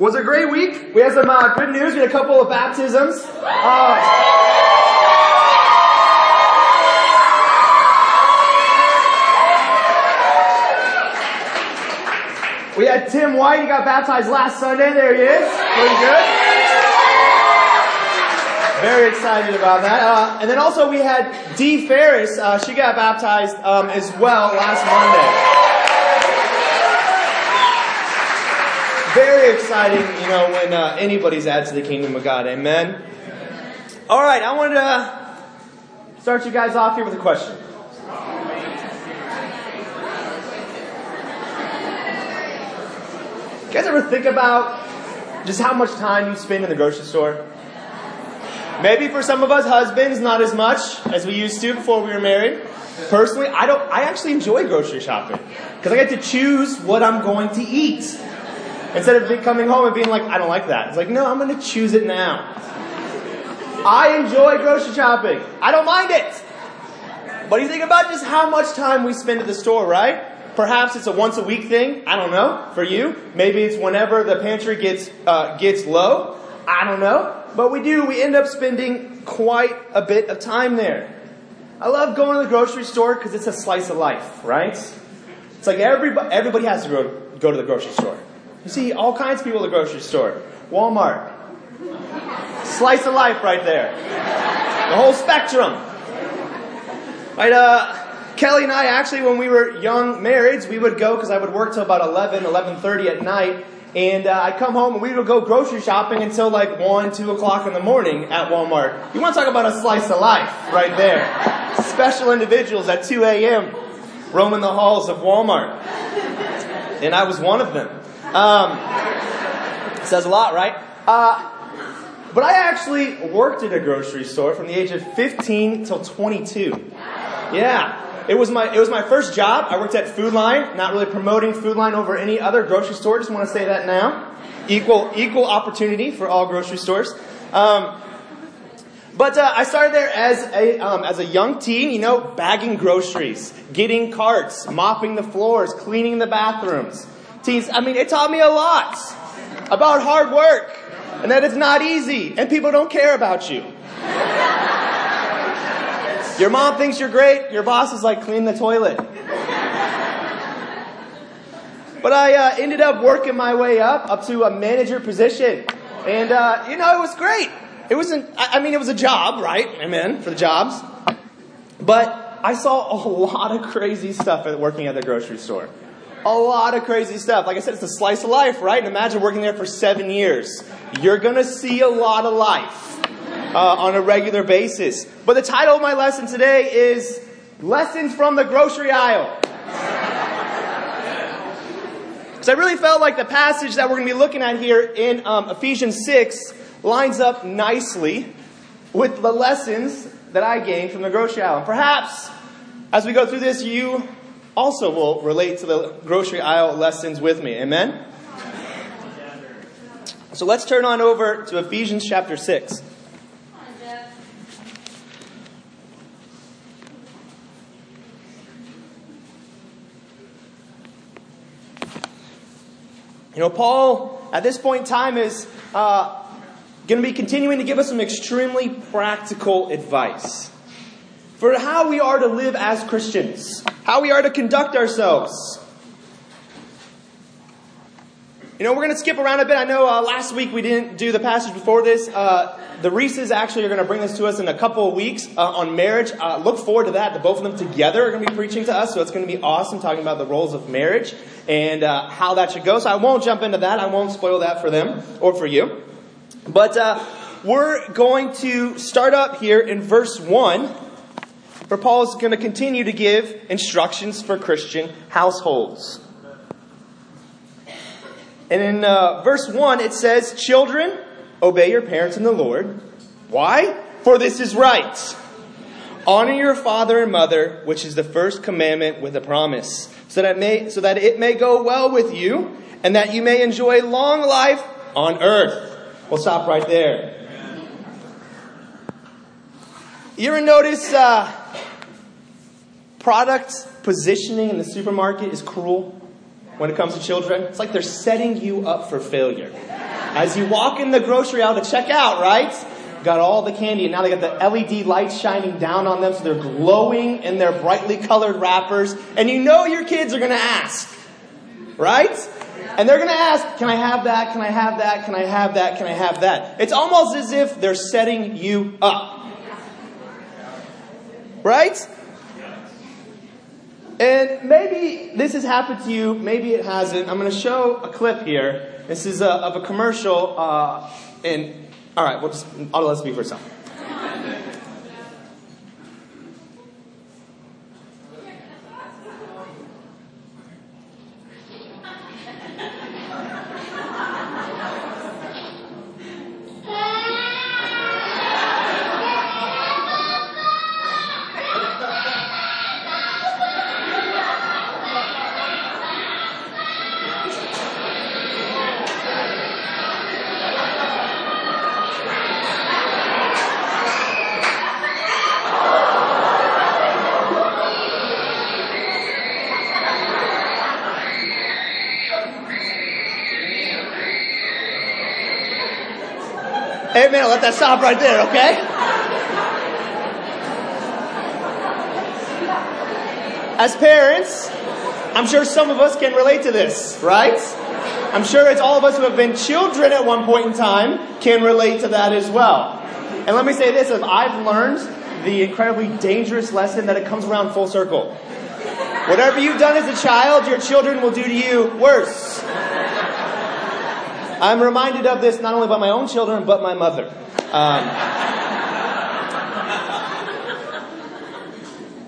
Was a great week. We had some uh, good news. We had a couple of baptisms. Uh, we had Tim White. He got baptized last Sunday. There he is. Pretty good. Very excited about that. Uh, and then also we had Dee Ferris. Uh, she got baptized um, as well last Monday. Very exciting, you know, when uh, anybody's added to the kingdom of God. Amen. All right, I wanted to start you guys off here with a question. You guys ever think about just how much time you spend in the grocery store? Maybe for some of us husbands, not as much as we used to before we were married. Personally, I don't. I actually enjoy grocery shopping because I get to choose what I'm going to eat instead of coming home and being like, I don't like that. It's like, no, I'm going to choose it now. I enjoy grocery shopping. I don't mind it. But you think about just how much time we spend at the store, right? Perhaps it's a once a week thing. I don't know. For you, maybe it's whenever the pantry gets uh, gets low. I don't know. But we do. We end up spending quite a bit of time there. I love going to the grocery store because it's a slice of life, right? It's like everybody everybody has to go, go to the grocery store. You see all kinds of people at the grocery store. Walmart. Slice of life right there. The whole spectrum. Right, uh, Kelly and I actually, when we were young marrieds, we would go because I would work till about 11, 11.30 at night. And uh, I'd come home and we would go grocery shopping until like 1, 2 o'clock in the morning at Walmart. You want to talk about a slice of life right there. Special individuals at 2 a.m. roaming the halls of Walmart. And I was one of them. Um, says a lot, right? Uh, but I actually worked at a grocery store from the age of 15 till 22. Yeah. It was my it was my first job. I worked at Food Lion, not really promoting Food Lion over any other grocery store. Just want to say that now. Equal equal opportunity for all grocery stores. Um, but uh, I started there as a um, as a young teen, you know, bagging groceries, getting carts, mopping the floors, cleaning the bathrooms. Teens, I mean, it taught me a lot about hard work and that it's not easy and people don't care about you. Your mom thinks you're great. Your boss is like, clean the toilet. But I uh, ended up working my way up, up to a manager position. And, uh, you know, it was great. It wasn't, I mean, it was a job, right? Amen, for the jobs. But I saw a lot of crazy stuff at working at the grocery store. A lot of crazy stuff. Like I said, it's a slice of life, right? And imagine working there for seven years. You're gonna see a lot of life uh, on a regular basis. But the title of my lesson today is Lessons from the Grocery Aisle. Because I really felt like the passage that we're going to be looking at here in um, Ephesians 6 lines up nicely with the lessons that I gained from the grocery aisle. And perhaps as we go through this, you also will relate to the grocery aisle lessons with me. Amen? So let's turn on over to Ephesians chapter 6. You know, Paul, at this point in time, is uh, going to be continuing to give us some extremely practical advice for how we are to live as Christians, how we are to conduct ourselves. You know, we're going to skip around a bit. I know uh, last week we didn't do the passage before this. Uh, the Reeses actually are going to bring this to us in a couple of weeks uh, on marriage. Uh, look forward to that. The both of them together are going to be preaching to us, so it's going to be awesome talking about the roles of marriage and uh, how that should go. So I won't jump into that. I won't spoil that for them or for you. But uh, we're going to start up here in verse 1, where Paul is going to continue to give instructions for Christian households. And in uh, verse 1, it says, Children, obey your parents in the Lord. Why? For this is right. Honor your father and mother, which is the first commandment with a promise, so that, may, so that it may go well with you, and that you may enjoy long life on earth. We'll stop right there. You ever notice uh, product positioning in the supermarket is cruel? when it comes to children. It's like they're setting you up for failure. As you walk in the grocery aisle to check out, right? Got all the candy, and now they got the LED lights shining down on them, so they're glowing in their brightly colored wrappers. And you know your kids are going to ask, right? And they're going to ask, Can I have that? Can I have that? Can I have that? Can I have that? It's almost as if they're setting you up. Right? And maybe this has happened to you, maybe it hasn't. I'm going to show a clip here. This is a, of a commercial, uh, and all right, we'll just, I'll let speak for itself. Amen. I'll let that stop right there, okay? As parents, I'm sure some of us can relate to this, right? I'm sure it's all of us who have been children at one point in time can relate to that as well. And let me say this, as I've learned the incredibly dangerous lesson that it comes around full circle. Whatever you've done as a child, your children will do to you worse. I'm reminded of this not only by my own children, but my mother. Um,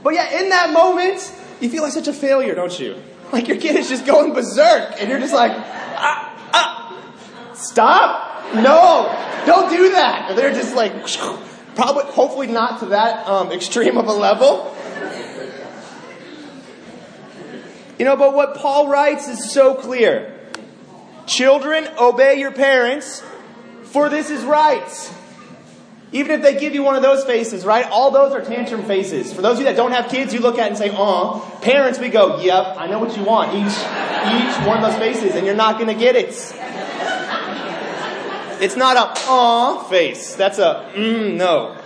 but yeah, in that moment, you feel like such a failure, don't you? Like your kid is just going berserk, and you're just like, ah, ah, stop! No, don't do that. And they're just like, probably, hopefully not to that um, extreme of a level. You know, but what Paul writes is so clear. Children, obey your parents, for this is right. Even if they give you one of those faces, right? All those are tantrum faces. For those of you that don't have kids, you look at it and say, "Aw." Parents, we go, "Yep, I know what you want." Each, each one of those faces, and you're not going to get it. It's not a "aw" face. That's a mm, no.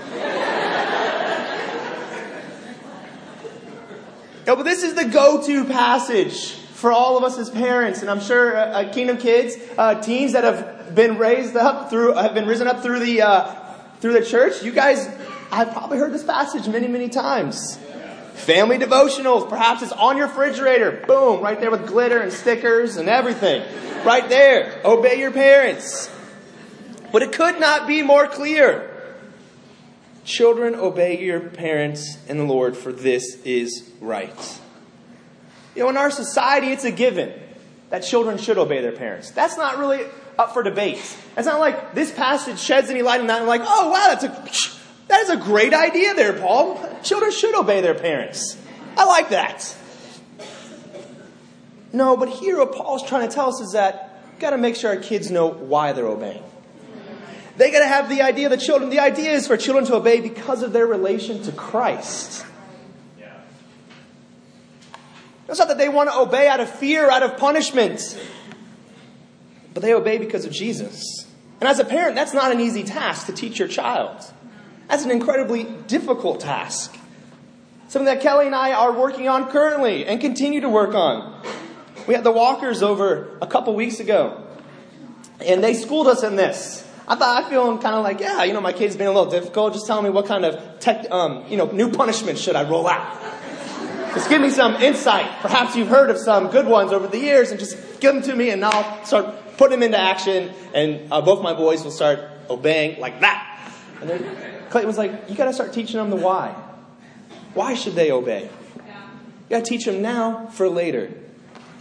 No, but this is the go-to passage for all of us as parents, and I'm sure uh, uh, Kingdom kids, uh, teens that have been raised up through, have been risen up through the uh, through the church. You guys have probably heard this passage many, many times. Family devotionals, perhaps it's on your refrigerator. Boom, right there with glitter and stickers and everything. Right there. Obey your parents. But it could not be more clear. Children, obey your parents in the Lord, for this is right. You know, in our society, it's a given that children should obey their parents. That's not really up for debate. It's not like this passage sheds any light on that. And like, oh wow, that's a that is a great idea there, Paul. Children should obey their parents. I like that. No, but here what Paul's trying to tell us is that we've got to make sure our kids know why they're obeying. They got to have the idea, the children, the idea is for children to obey because of their relation to Christ. It's not that they want to obey out of fear, out of punishment, but they obey because of Jesus. And as a parent, that's not an easy task to teach your child. That's an incredibly difficult task. Something that Kelly and I are working on currently and continue to work on. We had the walkers over a couple weeks ago, and they schooled us in this. I thought I feel kind of like, yeah, you know, my kid's being a little difficult. Just tell me what kind of tech, um, you know, new punishment should I roll out. Just give me some insight. Perhaps you've heard of some good ones over the years, and just give them to me, and I'll start putting them into action. And uh, both my boys will start obeying like that. And then Clayton was like, "You got to start teaching them the why. Why should they obey? You got to teach them now for later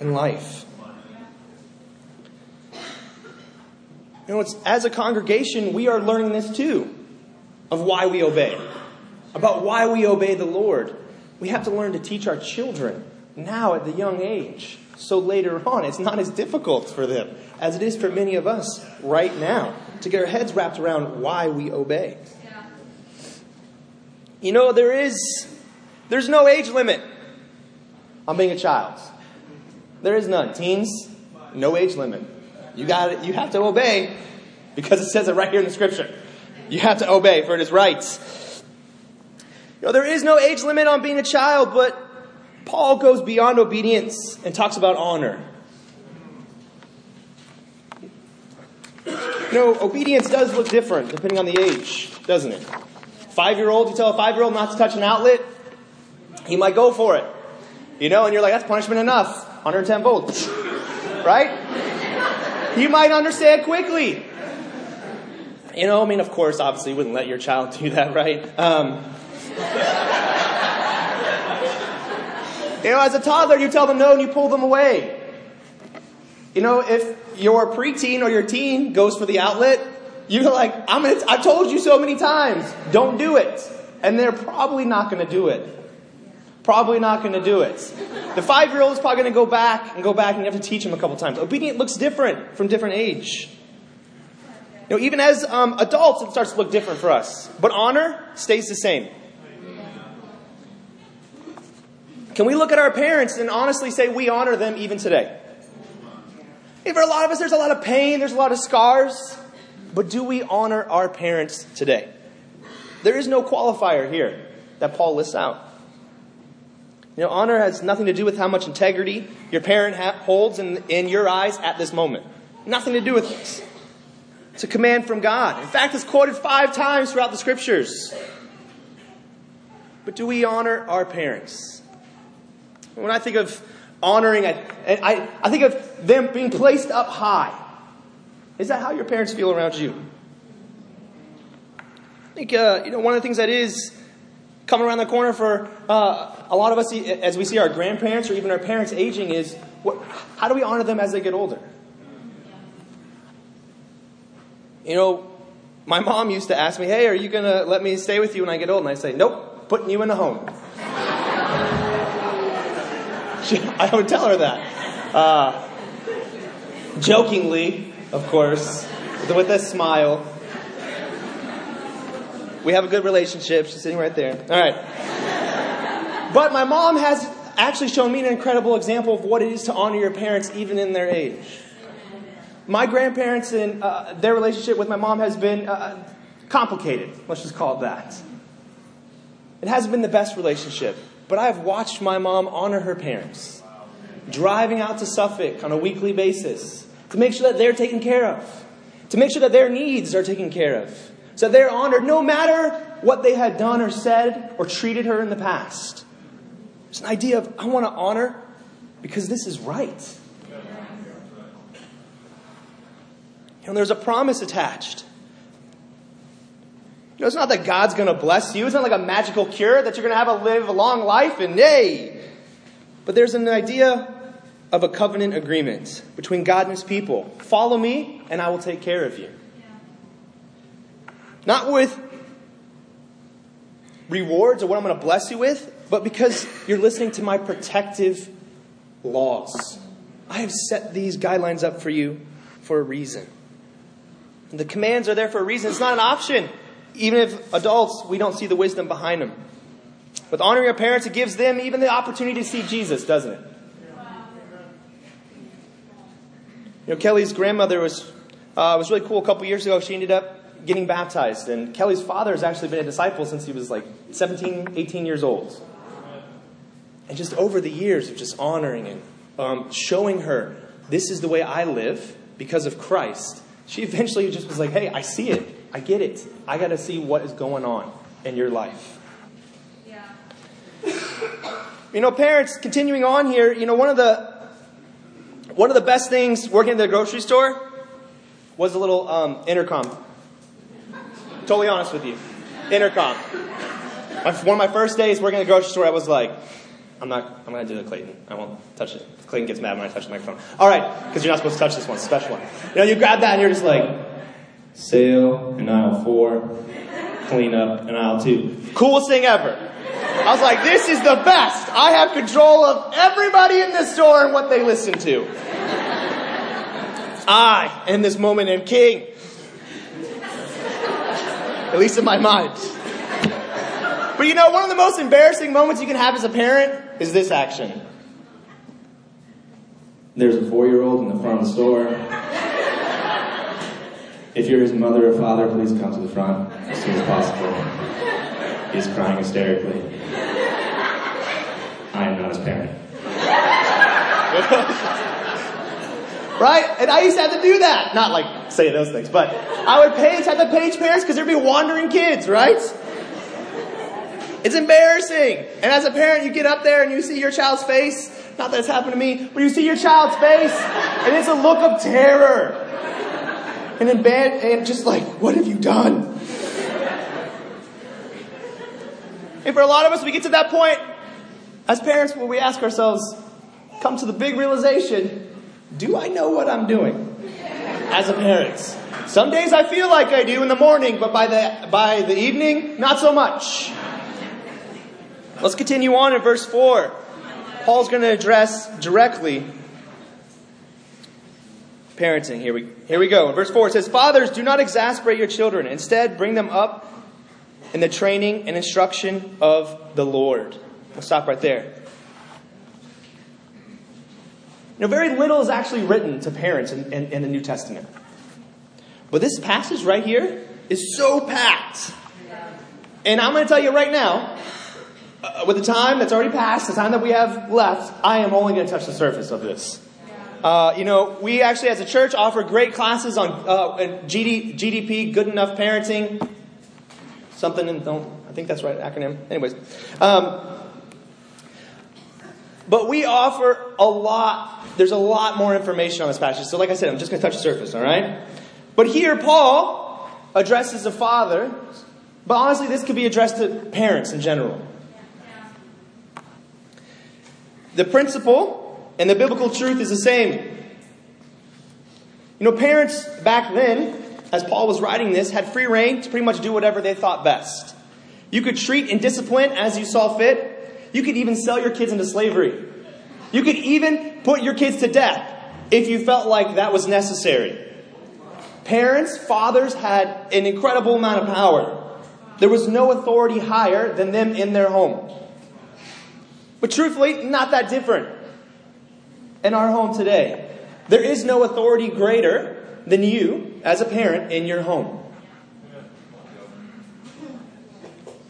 in life." You know, it's, as a congregation, we are learning this too of why we obey, about why we obey the Lord we have to learn to teach our children now at the young age. So later on, it's not as difficult for them as it is for many of us right now to get our heads wrapped around why we obey. Yeah. You know, there is, there's no age limit on being a child. There is none. Teens, no age limit. You got it. You have to obey because it says it right here in the scripture. You have to obey for it is right. You know, there is no age limit on being a child, but Paul goes beyond obedience and talks about honor. You know, obedience does look different depending on the age, doesn't it? Five year old, you tell a five year old not to touch an outlet, he might go for it. You know, and you're like, that's punishment enough. 110 volts. right? You might understand quickly. You know, I mean, of course, obviously, you wouldn't let your child do that, right? Um, you know, as a toddler, you tell them no and you pull them away. You know, if your preteen or your teen goes for the outlet, you're like, I'm gonna, I've told you so many times, don't do it. And they're probably not going to do it. Probably not going to do it. The five year old is probably going to go back and go back and you have to teach him a couple times. Obedient looks different from different age. You know, even as um, adults, it starts to look different for us. But honor stays the same. Can we look at our parents and honestly say we honor them even today? for a lot of us, there's a lot of pain, there's a lot of scars. But do we honor our parents today? There is no qualifier here that Paul lists out. You know, honor has nothing to do with how much integrity your parent ha- holds in, in your eyes at this moment. Nothing to do with this. It's a command from God. In fact, it's quoted five times throughout the scriptures. But do we honor our parents? When I think of honoring, I, I, I think of them being placed up high. Is that how your parents feel around you? I think, uh, you know, one of the things that is coming around the corner for uh, a lot of us as we see our grandparents or even our parents aging is what, how do we honor them as they get older? You know, my mom used to ask me, hey, are you going to let me stay with you when I get old? And I say, nope, putting you in a home. I would tell her that. Uh, jokingly, of course, with, with a smile. We have a good relationship. She's sitting right there. All right. But my mom has actually shown me an incredible example of what it is to honor your parents even in their age. My grandparents and uh, their relationship with my mom has been uh, complicated. Let's just call it that. It hasn't been the best relationship, but I have watched my mom honor her parents, driving out to Suffolk on a weekly basis to make sure that they're taken care of, to make sure that their needs are taken care of, so they're honored no matter what they had done or said or treated her in the past. It's an idea of, I want to honor because this is right. Know, there's a promise attached. You know, it's not that God's going to bless you. It's not like a magical cure that you're going to have a live a long life and yay. But there's an idea of a covenant agreement between God and his people. Follow me and I will take care of you. Not with rewards or what I'm going to bless you with, but because you're listening to my protective laws. I have set these guidelines up for you for a reason. The commands are there for a reason. It's not an option. Even if adults, we don't see the wisdom behind them. With honoring our parents, it gives them even the opportunity to see Jesus, doesn't it? You know, Kelly's grandmother was, uh, was really cool. A couple years ago, she ended up getting baptized. And Kelly's father has actually been a disciple since he was like 17, 18 years old. And just over the years of just honoring and um, showing her, this is the way I live because of Christ she eventually just was like, hey, I see it. I get it. I got to see what is going on in your life. Yeah. You know, parents, continuing on here, you know, one of the one of the best things working at the grocery store was a little um, intercom. Totally honest with you, intercom. My, one of my first days working at the grocery store, I was like, I'm not. I'm gonna do it, Clayton. I won't touch it. Clayton gets mad when I touch the microphone. All right, because you're not supposed to touch this one, special one. You know, you grab that and you're just like, sale in aisle four, clean up in aisle two. Coolest thing ever. I was like, this is the best. I have control of everybody in this store and what they listen to. I, in this moment, am king. At least in my mind. But you know, one of the most embarrassing moments you can have as a parent is this action. There's a four year old in the front of the store. If you're his mother or father, please come to the front as soon as possible. He's crying hysterically. I am not his parent. right? And I used to have to do that. Not like say those things, but I would page, have to page parents because there'd be wandering kids, right? It's embarrassing. And as a parent, you get up there and you see your child's face. Not that it's happened to me, but you see your child's face and it's a look of terror. And then bad, and just like, what have you done? And for a lot of us, we get to that point as parents where we ask ourselves, come to the big realization, do I know what I'm doing as a parent? Some days I feel like I do in the morning, but by the, by the evening, not so much. Let's continue on in verse 4. Paul's going to address directly parenting. Here we, here we go. Verse 4 it says, Fathers, do not exasperate your children. Instead, bring them up in the training and instruction of the Lord. We'll stop right there. Know, very little is actually written to parents in, in, in the New Testament. But this passage right here is so packed. And I'm going to tell you right now, uh, with the time that's already passed, the time that we have left, I am only going to touch the surface of this. Uh, you know, we actually, as a church, offer great classes on uh, GD, GDP, good enough parenting. Something, in, I think that's right, acronym. Anyways. Um, but we offer a lot, there's a lot more information on this passage. So, like I said, I'm just going to touch the surface, all right? But here, Paul addresses the father, but honestly, this could be addressed to parents in general. The principle and the biblical truth is the same. You know, parents back then, as Paul was writing this, had free reign to pretty much do whatever they thought best. You could treat and discipline as you saw fit. You could even sell your kids into slavery. You could even put your kids to death if you felt like that was necessary. Parents, fathers had an incredible amount of power. There was no authority higher than them in their home. But truthfully, not that different in our home today. There is no authority greater than you as a parent in your home.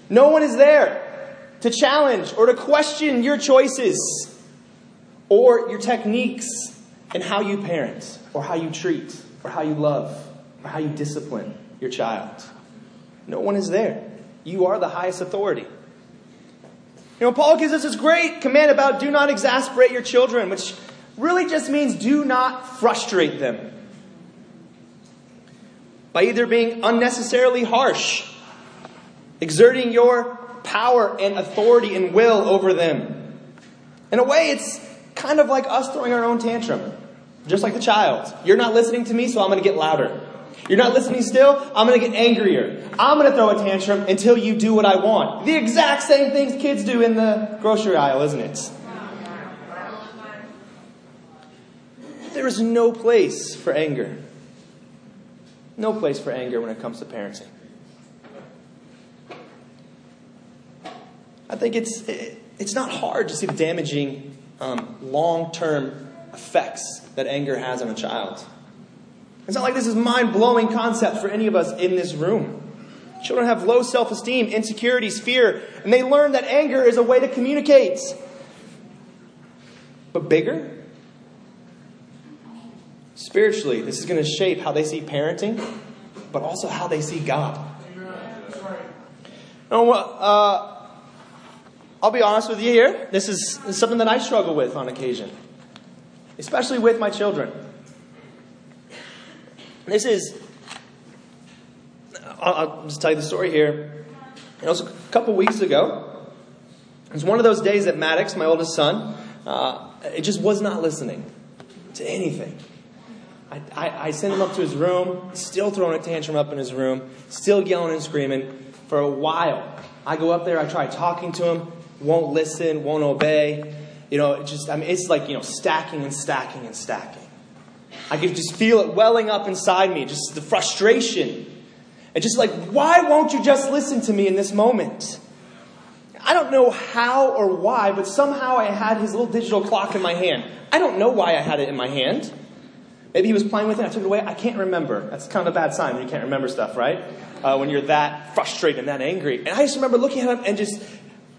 No one is there to challenge or to question your choices or your techniques and how you parent or how you treat or how you love or how you discipline your child. No one is there. You are the highest authority. You know, Paul gives us this great command about do not exasperate your children, which really just means do not frustrate them. By either being unnecessarily harsh, exerting your power and authority and will over them. In a way, it's kind of like us throwing our own tantrum, just like the child. You're not listening to me, so I'm going to get louder. You're not listening still? I'm going to get angrier. I'm going to throw a tantrum until you do what I want. The exact same things kids do in the grocery aisle, isn't it? There is no place for anger. No place for anger when it comes to parenting. I think it's, it's not hard to see the damaging um, long term effects that anger has on a child. It's not like this is mind blowing concept for any of us in this room. Children have low self esteem, insecurities, fear, and they learn that anger is a way to communicate. But bigger? Spiritually, this is going to shape how they see parenting, but also how they see God. Now, uh, I'll be honest with you here. This is, something that I struggle with on occasion, especially with my children. This is, I'll, I'll just tell you the story here. It was a couple weeks ago. It was one of those days that Maddox, my oldest son, uh, it just was not listening to anything. I, I, I sent him up to his room, still throwing a tantrum up in his room, still yelling and screaming for a while. I go up there, I try talking to him, won't listen, won't obey. You know, just, I mean, it's like, you know, stacking and stacking and stacking. I could just feel it welling up inside me, just the frustration. And just like, why won't you just listen to me in this moment? I don't know how or why, but somehow I had his little digital clock in my hand. I don't know why I had it in my hand. Maybe he was playing with it, I took it away. I can't remember. That's kind of a bad sign when you can't remember stuff, right? Uh, when you're that frustrated and that angry. And I just remember looking at him and just,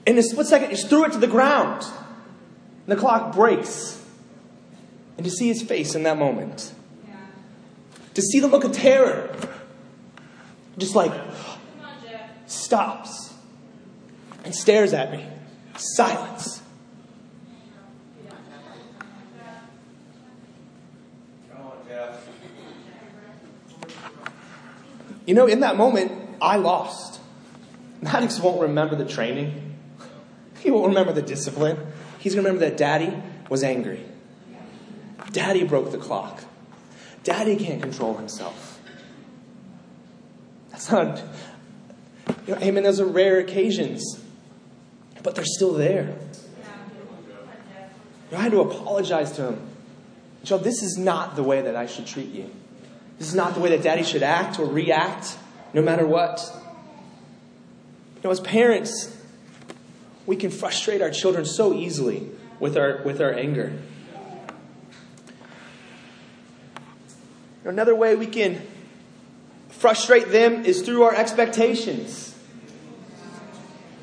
in a split second, just threw it to the ground. And the clock breaks. And to see his face in that moment, to see the look of terror, just like stops and stares at me. Silence. You know, in that moment, I lost. Maddox won't remember the training. He won't remember the discipline. He's going to remember that daddy was angry. Daddy broke the clock. Daddy can't control himself. That's not, you know, amen, those are rare occasions, but they're still there. I had to apologize to him. Joe, this is not the way that I should treat you. This is not the way that daddy should act or react, no matter what. You know, as parents, we can frustrate our children so easily with our, with our anger. Another way we can frustrate them is through our expectations.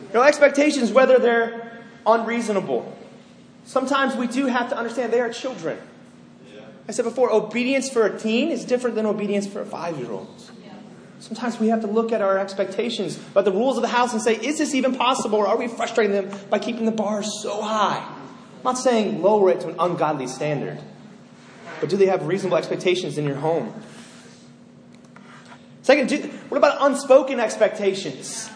You know, expectations, whether they're unreasonable. Sometimes we do have to understand they are children. I said before, obedience for a teen is different than obedience for a five year old. Sometimes we have to look at our expectations, about the rules of the house, and say, is this even possible, or are we frustrating them by keeping the bar so high? I'm not saying lower it to an ungodly standard, but do they have reasonable expectations in your home? Second, do, what about unspoken expectations?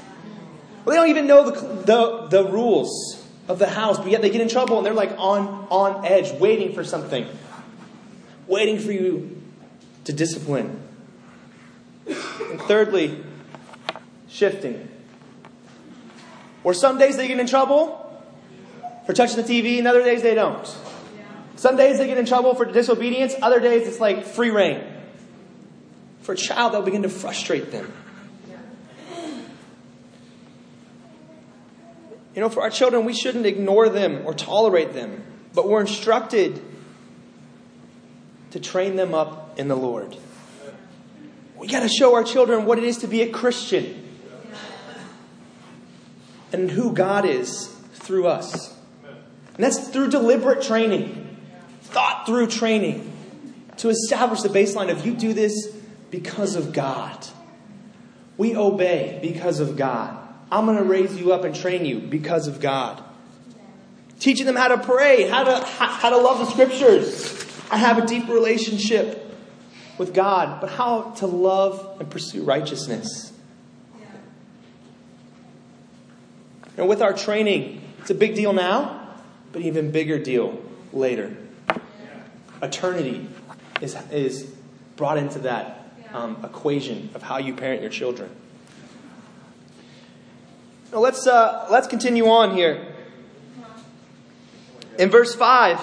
Well, they don't even know the, the, the rules of the house, but yet they get in trouble and they're like on, on edge, waiting for something waiting for you to discipline. And thirdly, shifting. Or some days they get in trouble for touching the TV, and other days they don't. Some days they get in trouble for disobedience, other days it's like free reign. For a child, that'll begin to frustrate them. You know, for our children, we shouldn't ignore them or tolerate them, but we're instructed to train them up in the Lord. We got to show our children what it is to be a Christian and who God is through us. And that's through deliberate training, thought through training to establish the baseline of you do this because of God. We obey because of God. I'm going to raise you up and train you because of God. Teaching them how to pray, how to, how to love the scriptures, I have a deep relationship with God, but how to love and pursue righteousness. And with our training, it's a big deal now, but even bigger deal later. Eternity is, is brought into that um, equation of how you parent your children. Now let's, uh, let's continue on here. In verse 5,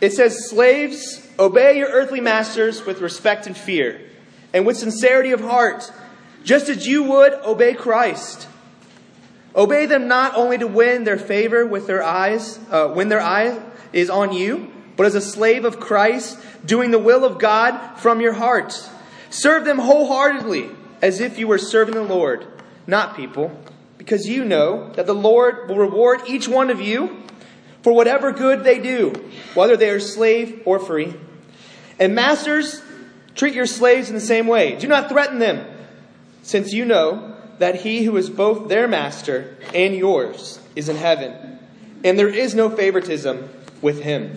it says, Slaves, obey your earthly masters with respect and fear, and with sincerity of heart, just as you would obey Christ. Obey them not only to win their favor with their eyes, uh, when their eye is on you, but as a slave of Christ, doing the will of God from your heart. Serve them wholeheartedly, as if you were serving the Lord, not people, because you know that the Lord will reward each one of you for whatever good they do, whether they are slave or free. And masters, treat your slaves in the same way. Do not threaten them, since you know that he who is both their master and yours is in heaven, and there is no favoritism with him.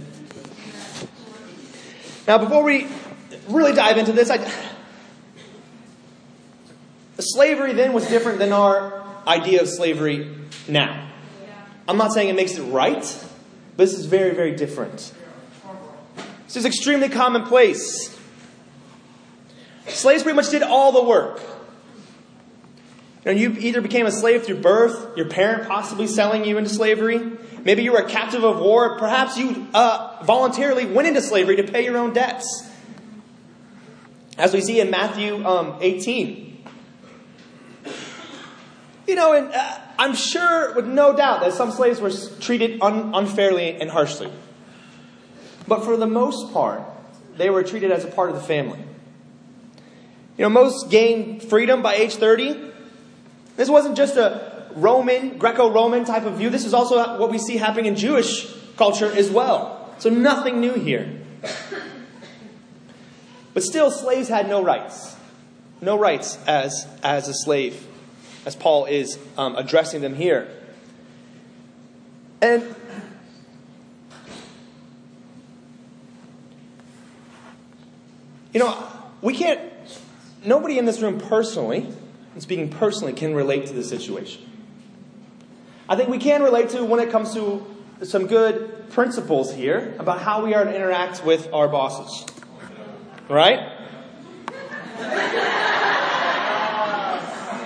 Now, before we really dive into this, I, slavery then was different than our idea of slavery now. I'm not saying it makes it right, this is very, very different. This is extremely commonplace. Slaves pretty much did all the work. And you either became a slave through birth, your parent possibly selling you into slavery. Maybe you were a captive of war. Perhaps you uh, voluntarily went into slavery to pay your own debts. As we see in Matthew um, 18. You know, and uh, I'm sure, with no doubt, that some slaves were treated un- unfairly and harshly. but for the most part, they were treated as a part of the family. You know, most gained freedom by age 30. This wasn't just a Roman, Greco Roman type of view. This is also what we see happening in Jewish culture as well. So nothing new here. But still, slaves had no rights. No rights as, as a slave, as Paul is um, addressing them here. And you know, we can't, nobody in this room personally, and speaking personally, can relate to the situation. I think we can relate to when it comes to some good principles here about how we are to interact with our bosses. Right?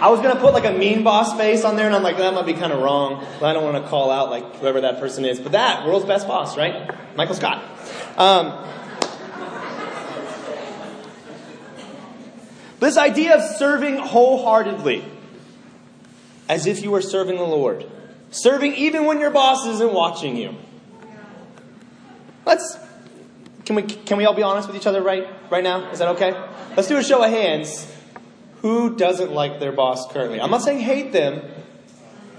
I was gonna put like a mean boss face on there, and I'm like, that might be kind of wrong. But I don't want to call out like whoever that person is. But that world's best boss, right? Michael Scott. Um, this idea of serving wholeheartedly, as if you were serving the Lord, serving even when your boss isn't watching you. Let's can we can we all be honest with each other right right now? Is that okay? Let's do a show of hands. Who doesn't like their boss currently? I'm not saying hate them.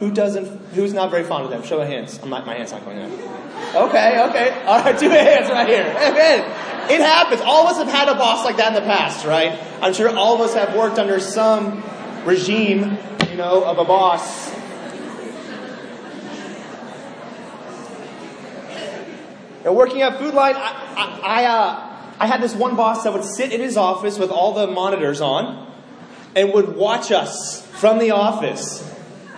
Who doesn't? Who's not very fond of them? Show of hands. I'm not, my hand's not going up. Okay, okay. All right, two hands right here. Amen. It happens. All of us have had a boss like that in the past, right? I'm sure all of us have worked under some regime, you know, of a boss. Now, working at Food Lion, I, I, I, uh, I had this one boss that would sit in his office with all the monitors on and would watch us from the office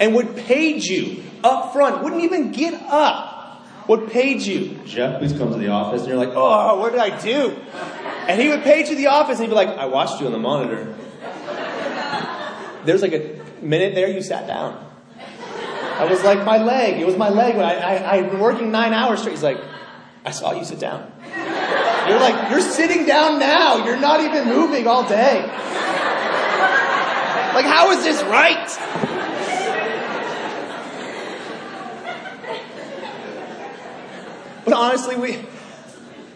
and would page you up front, wouldn't even get up, would page you. Jeff, please come to the office. And you're like, oh, what did I do? And he would page you the office and he'd be like, I watched you on the monitor. There's like a minute there you sat down. I was like, my leg. It was my leg. I, I, I've been working nine hours straight. He's like, I saw you sit down. You're like, you're sitting down now. You're not even moving all day. Like, how is this right? But honestly, we,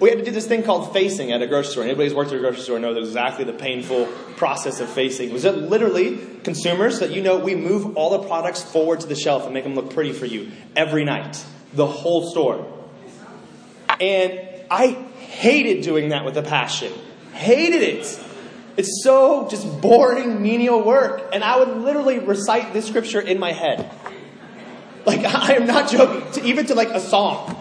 we had to do this thing called facing at a grocery store. Anybody who's worked at a grocery store knows exactly the painful process of facing. Was it literally consumers that you know we move all the products forward to the shelf and make them look pretty for you every night, the whole store. And I hated doing that with a passion. Hated it. It's so just boring, menial work. And I would literally recite this scripture in my head. Like, I am not joking, to, even to like a song.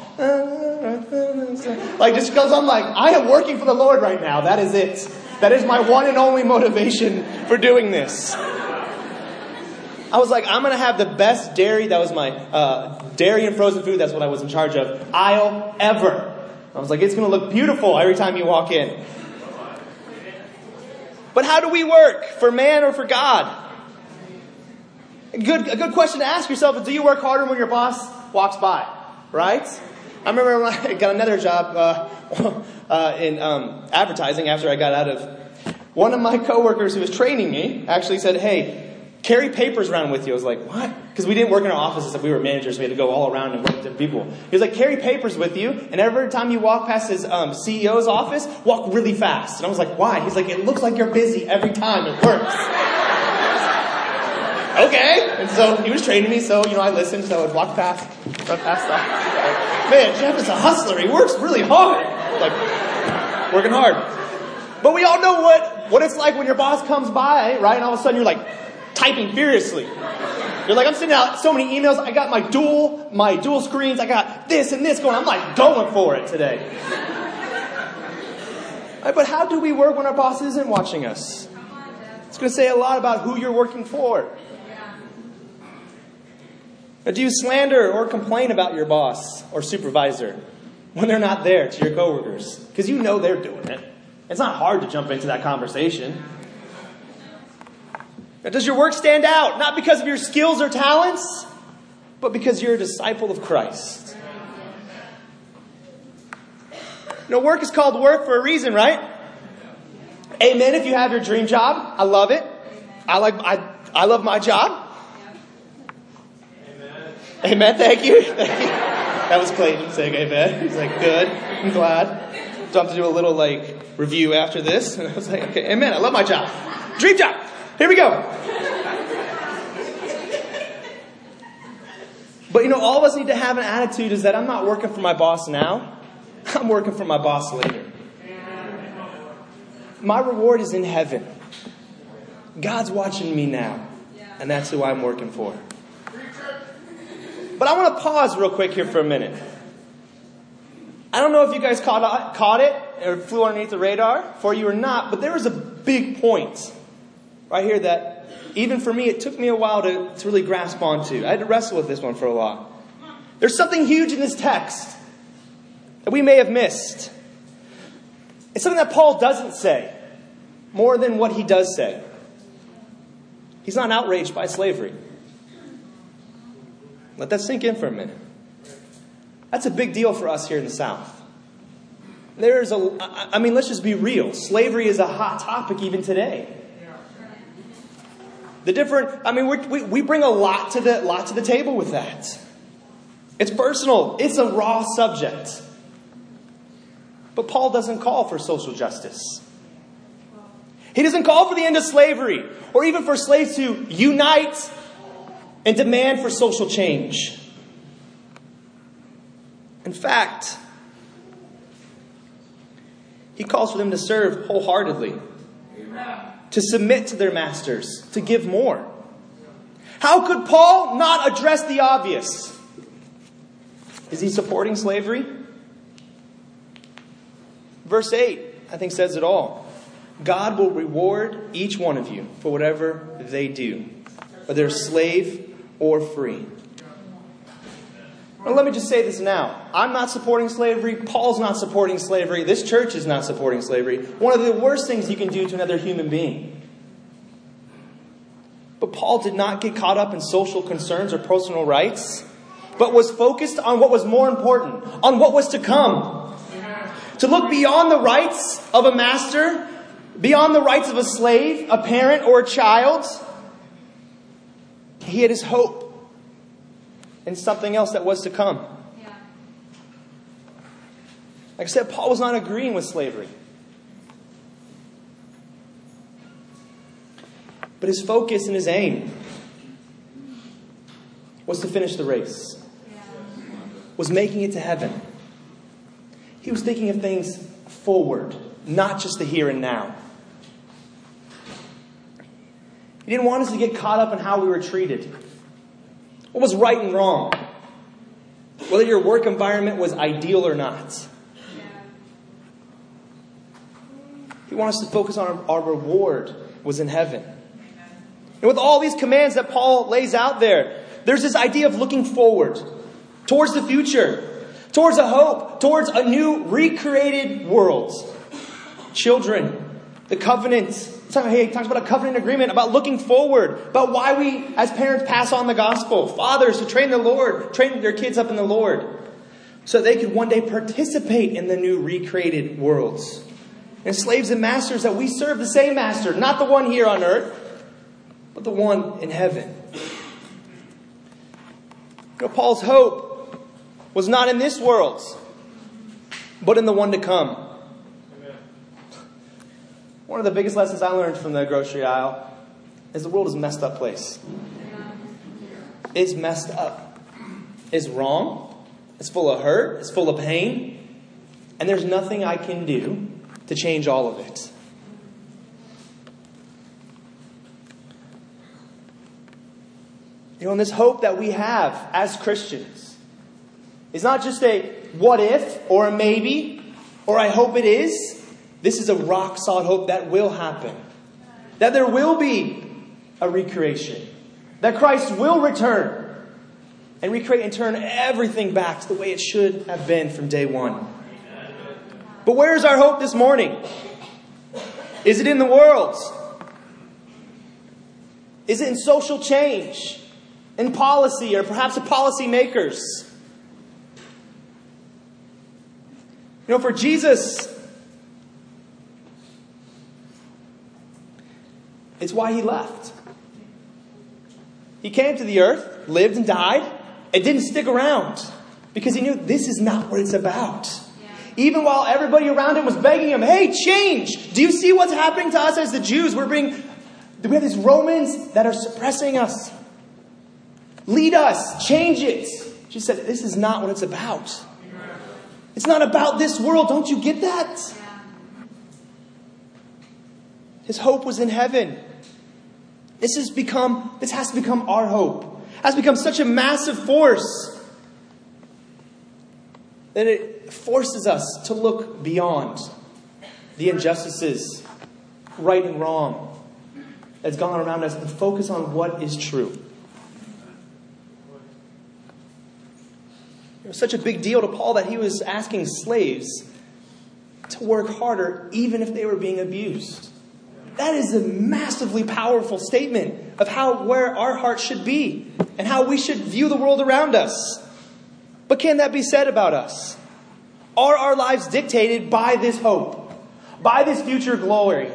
Like, just because I'm like, I am working for the Lord right now. That is it. That is my one and only motivation for doing this. I was like, I'm going to have the best dairy. That was my uh, dairy and frozen food. That's what I was in charge of. Aisle ever. I was like, it's going to look beautiful every time you walk in. But how do we work? For man or for God? A good, a good question to ask yourself is do you work harder when your boss walks by? Right? I remember when I got another job uh, uh, in um, advertising after I got out of. One of my coworkers who was training me actually said, "Hey, carry papers around with you." I was like, "What?" Because we didn't work in our offices; if we were managers. We had to go all around and work with people. He was like, "Carry papers with you, and every time you walk past his um, CEO's office, walk really fast." And I was like, "Why?" He's like, "It looks like you're busy every time. It works." okay. And so he was training me, so, you know, I listened, so I would walk past, run past. Man, Jeff is a hustler. He works really hard. Like, working hard. But we all know what, what it's like when your boss comes by, right? And all of a sudden you're like typing furiously. You're like, I'm sending out so many emails. I got my dual, my dual screens. I got this and this going. I'm like going for it today. Right, but how do we work when our boss isn't watching us? It's going to say a lot about who you're working for. Or do you slander or complain about your boss or supervisor when they're not there to your coworkers? Because you know they're doing it. It's not hard to jump into that conversation. Now, does your work stand out? Not because of your skills or talents, but because you're a disciple of Christ. You work is called work for a reason, right? Amen if you have your dream job. I love it. I like I, I love my job. Amen. You. Thank you. That was Clayton saying amen. He's like, good. I'm glad. So I have to do a little like review after this. And I was like, okay, amen. I love my job. Dream job. Here we go. But you know, all of us need to have an attitude is that I'm not working for my boss now. I'm working for my boss later. My reward is in heaven. God's watching me now. And that's who I'm working for. But I want to pause real quick here for a minute. I don't know if you guys caught, caught it or flew underneath the radar for you or not, but there was a big point right here that even for me, it took me a while to, to really grasp onto. I had to wrestle with this one for a while. There's something huge in this text that we may have missed. It's something that Paul doesn't say more than what he does say. He's not outraged by slavery. Let that sink in for a minute. That's a big deal for us here in the South. There's a, I mean, let's just be real. Slavery is a hot topic even today. The different, I mean, we, we bring a lot to the, lot to the table with that. It's personal. It's a raw subject. But Paul doesn't call for social justice. He doesn't call for the end of slavery or even for slaves to unite and demand for social change. In fact, he calls for them to serve wholeheartedly, to submit to their masters, to give more. How could Paul not address the obvious? Is he supporting slavery? Verse 8, I think, says it all. God will reward each one of you for whatever they do, whether slave or free. Well, let me just say this now. I'm not supporting slavery. Paul's not supporting slavery. This church is not supporting slavery. One of the worst things you can do to another human being. But Paul did not get caught up in social concerns or personal rights, but was focused on what was more important, on what was to come. To look beyond the rights of a master, beyond the rights of a slave, a parent, or a child. He had his hope in something else that was to come. Like I said, Paul was not agreeing with slavery. But his focus and his aim was to finish the race, was making it to heaven. He was thinking of things forward, not just the here and now. He didn't want us to get caught up in how we were treated. What was right and wrong? Whether your work environment was ideal or not. He wants us to focus on our, reward was in heaven. And with all these commands that Paul lays out there, there's this idea of looking forward towards the future, towards a hope, towards a new recreated world. Children, the covenant, he talks about a covenant agreement, about looking forward, about why we as parents pass on the gospel. Fathers to train the Lord, train their kids up in the Lord, so they could one day participate in the new recreated worlds. And slaves and masters that we serve the same master, not the one here on earth, but the one in heaven. You know, Paul's hope was not in this world, but in the one to come. One of the biggest lessons I learned from the grocery aisle is the world is a messed up place. It's messed up. It's wrong. It's full of hurt. It's full of pain. And there's nothing I can do to change all of it. You know, and this hope that we have as Christians is not just a what if or a maybe or I hope it is. This is a rock solid hope that will happen. That there will be a recreation. That Christ will return and recreate and turn everything back to the way it should have been from day one. But where is our hope this morning? Is it in the world? Is it in social change? In policy or perhaps the policymakers? You know, for Jesus, It's why he left. He came to the earth, lived and died, and didn't stick around. because he knew this is not what it's about. Even while everybody around him was begging him, hey, change. Do you see what's happening to us as the Jews? We're being, we have these Romans that are suppressing us. Lead us, change it. She said, this is not what it's about. It's not about this world. Don't you get that? His hope was in heaven. This has become, this has become our hope. It has become such a massive force that it forces us to look beyond the injustices, right and wrong, that's gone around us, and focus on what is true. It was such a big deal to Paul that he was asking slaves to work harder even if they were being abused. That is a massively powerful statement of how where our heart should be and how we should view the world around us. But can that be said about us? Are our lives dictated by this hope, by this future glory,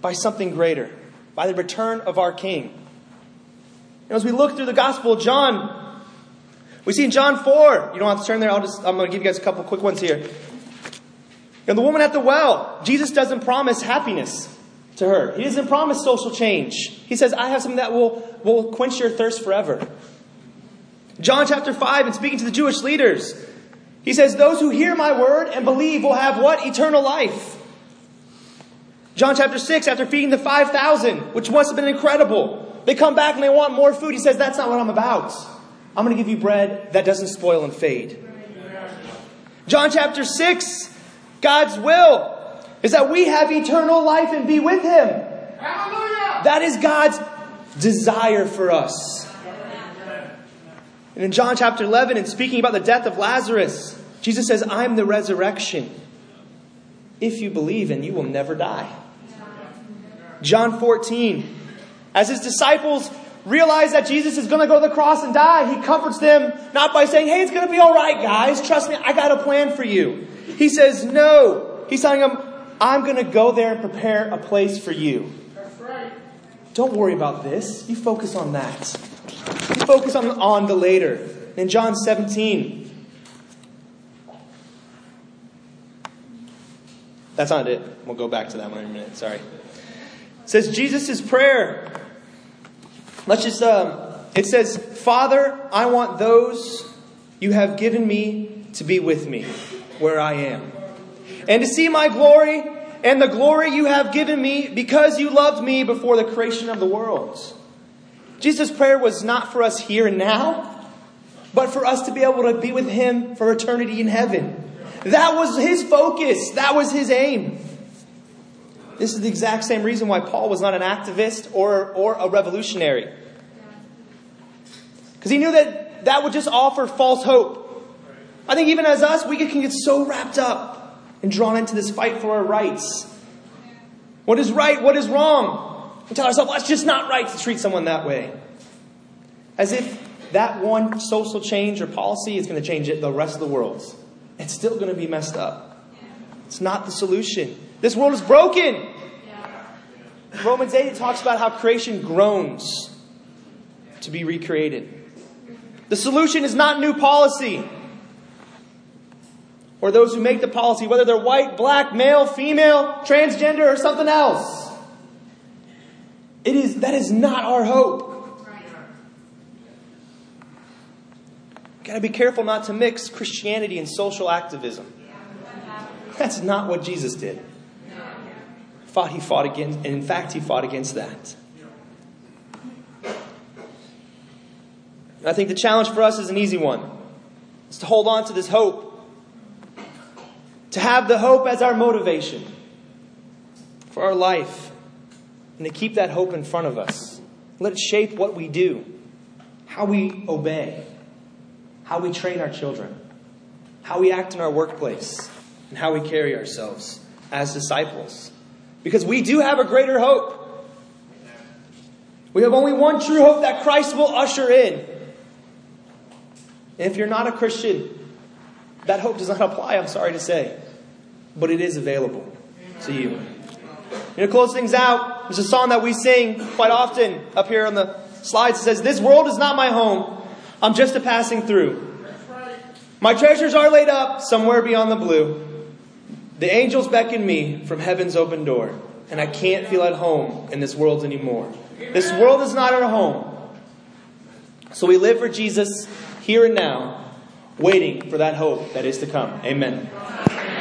by something greater, by the return of our King? And as we look through the Gospel of John, we see in John 4, you don't have to turn there, I'll just, I'm going to give you guys a couple quick ones here. And the woman at the well, Jesus doesn't promise happiness to her. He doesn't promise social change. He says, I have something that will, will quench your thirst forever. John chapter 5, and speaking to the Jewish leaders, he says, Those who hear my word and believe will have what? Eternal life. John chapter 6, after feeding the 5,000, which must have been incredible, they come back and they want more food. He says, That's not what I'm about. I'm going to give you bread that doesn't spoil and fade. John chapter 6, God's will is that we have eternal life and be with Him. Hallelujah. That is God's desire for us. And in John chapter 11, in speaking about the death of Lazarus, Jesus says, I'm the resurrection. If you believe and you will never die. John 14, as his disciples realize that Jesus is going to go to the cross and die, he comforts them not by saying, Hey, it's going to be all right, guys. Trust me, I got a plan for you. He says, No. He's telling them, I'm going to go there and prepare a place for you. Right. Don't worry about this. You focus on that. You focus on, on the later. In John 17, that's not it. We'll go back to that one in a minute. Sorry. It says Jesus' prayer. Let's just, um, it says, Father, I want those you have given me to be with me where I am. And to see my glory and the glory you have given me because you loved me before the creation of the world. Jesus' prayer was not for us here and now, but for us to be able to be with Him for eternity in heaven. That was His focus, that was His aim. This is the exact same reason why Paul was not an activist or, or a revolutionary. Because he knew that that would just offer false hope. I think even as us, we can get so wrapped up and drawn into this fight for our rights. What is right? What is wrong? We tell ourselves, well, it's just not right to treat someone that way. As if that one social change or policy is going to change it, the rest of the world. It's still going to be messed up. It's not the solution. This world is broken. Romans 8 talks about how creation groans to be recreated. The solution is not new policy or those who make the policy, whether they're white, black, male, female, transgender, or something else. It is, that is not our hope. Got to be careful not to mix Christianity and social activism. That's not what Jesus did. Fought he fought against, and in fact, he fought against that. I think the challenge for us is an easy one. It's to hold on to this hope to have the hope as our motivation for our life, and to keep that hope in front of us. Let it shape what we do, how we obey, how we train our children, how we act in our workplace, and how we carry ourselves as disciples. Because we do have a greater hope. We have only one true hope that Christ will usher in. And if you're not a Christian, that hope does not apply, I'm sorry to say but it is available to you. You know, close things out, there's a song that we sing quite often up here on the slides. It says, This world is not my home. I'm just a passing through. My treasures are laid up somewhere beyond the blue. The angels beckon me from heaven's open door, and I can't feel at home in this world anymore. This world is not our home. So we live for Jesus here and now, waiting for that hope that is to come. Amen.